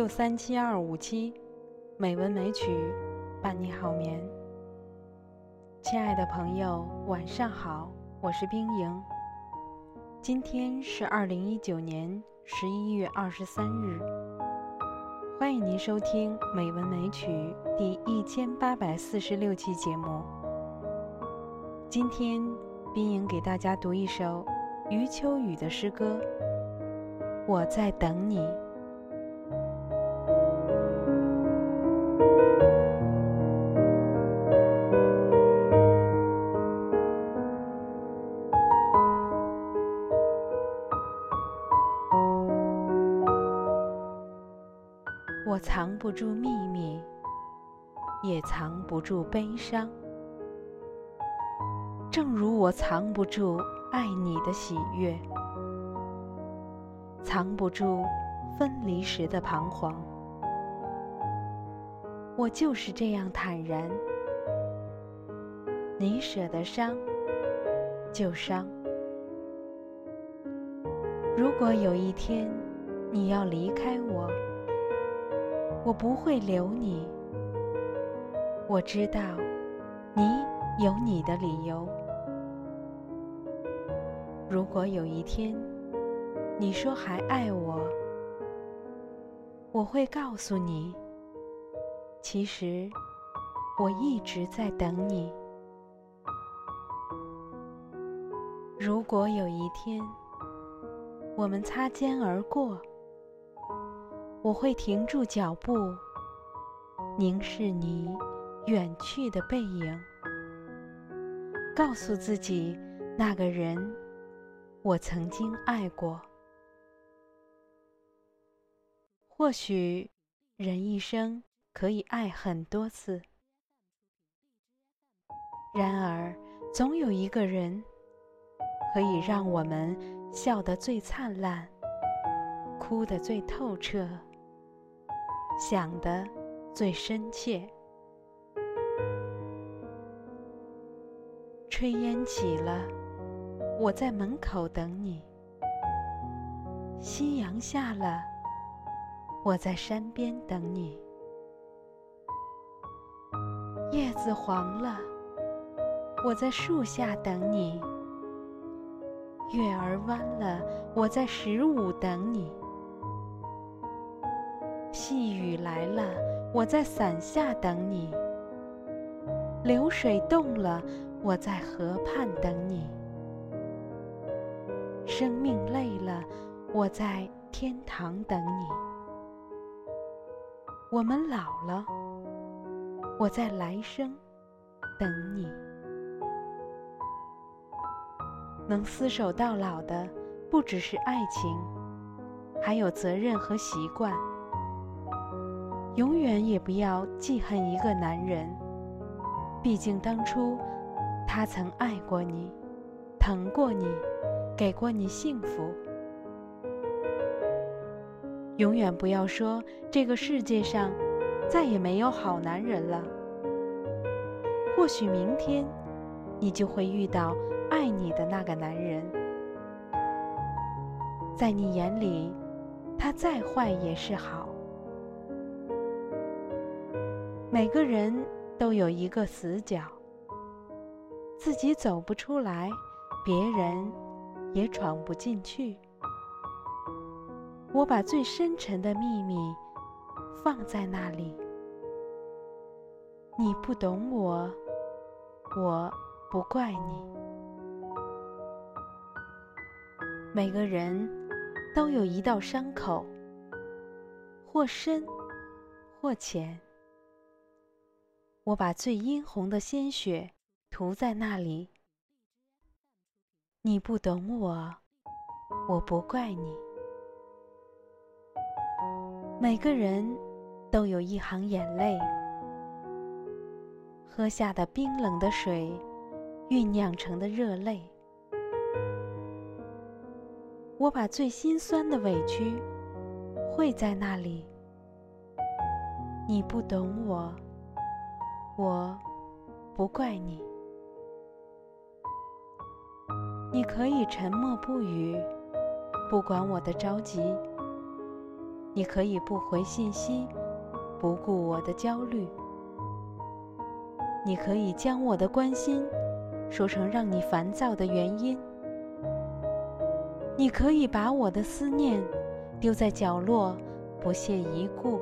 六三七二五七，美文美曲伴你好眠。亲爱的朋友，晚上好，我是冰莹。今天是二零一九年十一月二十三日，欢迎您收听《美文美曲》第一千八百四十六期节目。今天，冰莹给大家读一首余秋雨的诗歌《我在等你》。藏不住秘密，也藏不住悲伤。正如我藏不住爱你的喜悦，藏不住分离时的彷徨。我就是这样坦然。你舍得伤，就伤。如果有一天你要离开我，我不会留你，我知道你有你的理由。如果有一天你说还爱我，我会告诉你，其实我一直在等你。如果有一天我们擦肩而过，我会停住脚步，凝视你远去的背影，告诉自己，那个人我曾经爱过。或许人一生可以爱很多次，然而总有一个人可以让我们笑得最灿烂，哭得最透彻。想的最深切。炊烟起了，我在门口等你；夕阳下了，我在山边等你；叶子黄了，我在树下等你；月儿弯了，我在十五等你。细雨来了，我在伞下等你；流水动了，我在河畔等你；生命累了，我在天堂等你；我们老了，我在来生等你。能厮守到老的，不只是爱情，还有责任和习惯。永远也不要记恨一个男人，毕竟当初他曾爱过你，疼过你，给过你幸福。永远不要说这个世界上再也没有好男人了。或许明天你就会遇到爱你的那个男人，在你眼里，他再坏也是好。每个人都有一个死角，自己走不出来，别人也闯不进去。我把最深沉的秘密放在那里，你不懂我，我不怪你。每个人都有一道伤口，或深，或浅。我把最殷红的鲜血涂在那里。你不懂我，我不怪你。每个人都有一行眼泪，喝下的冰冷的水，酝酿成的热泪。我把最心酸的委屈汇在那里。你不懂我。我不怪你，你可以沉默不语，不管我的着急。你可以不回信息，不顾我的焦虑。你可以将我的关心说成让你烦躁的原因。你可以把我的思念丢在角落，不屑一顾。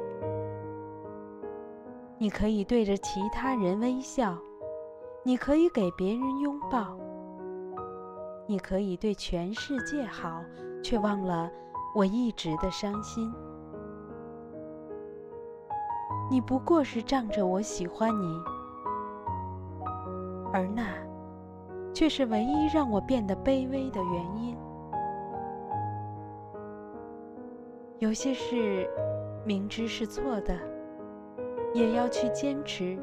你可以对着其他人微笑，你可以给别人拥抱，你可以对全世界好，却忘了我一直的伤心。你不过是仗着我喜欢你，而那却是唯一让我变得卑微的原因。有些事明知是错的。也要去坚持，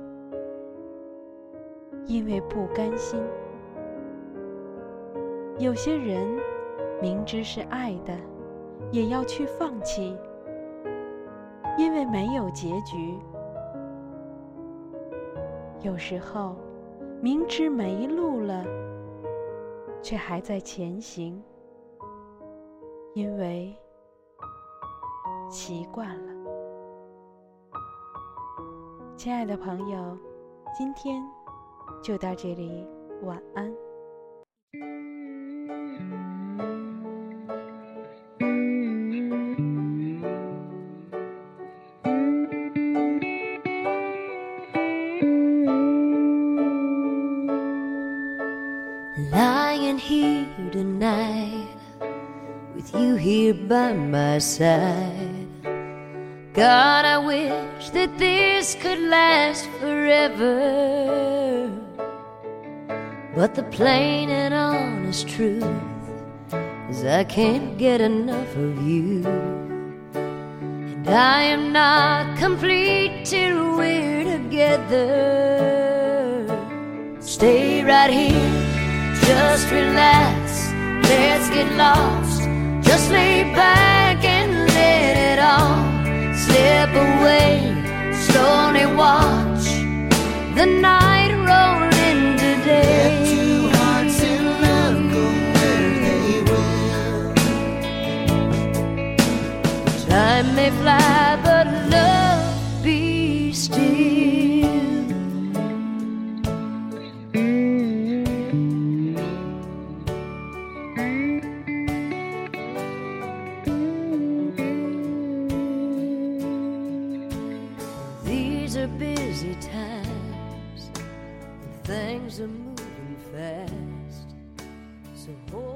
因为不甘心。有些人明知是爱的，也要去放弃，因为没有结局。有时候明知没路了，却还在前行，因为习惯了。亲爱的朋友，今天就到这里，晚安。Lying here tonight with you here by my side. God, I wish that this could last forever. But the plain and honest truth is I can't get enough of you. And I am not complete till we're together. Stay right here, just relax, let's get lost. Just lay back and let it but love be still. These are busy times, things are moving fast. So hold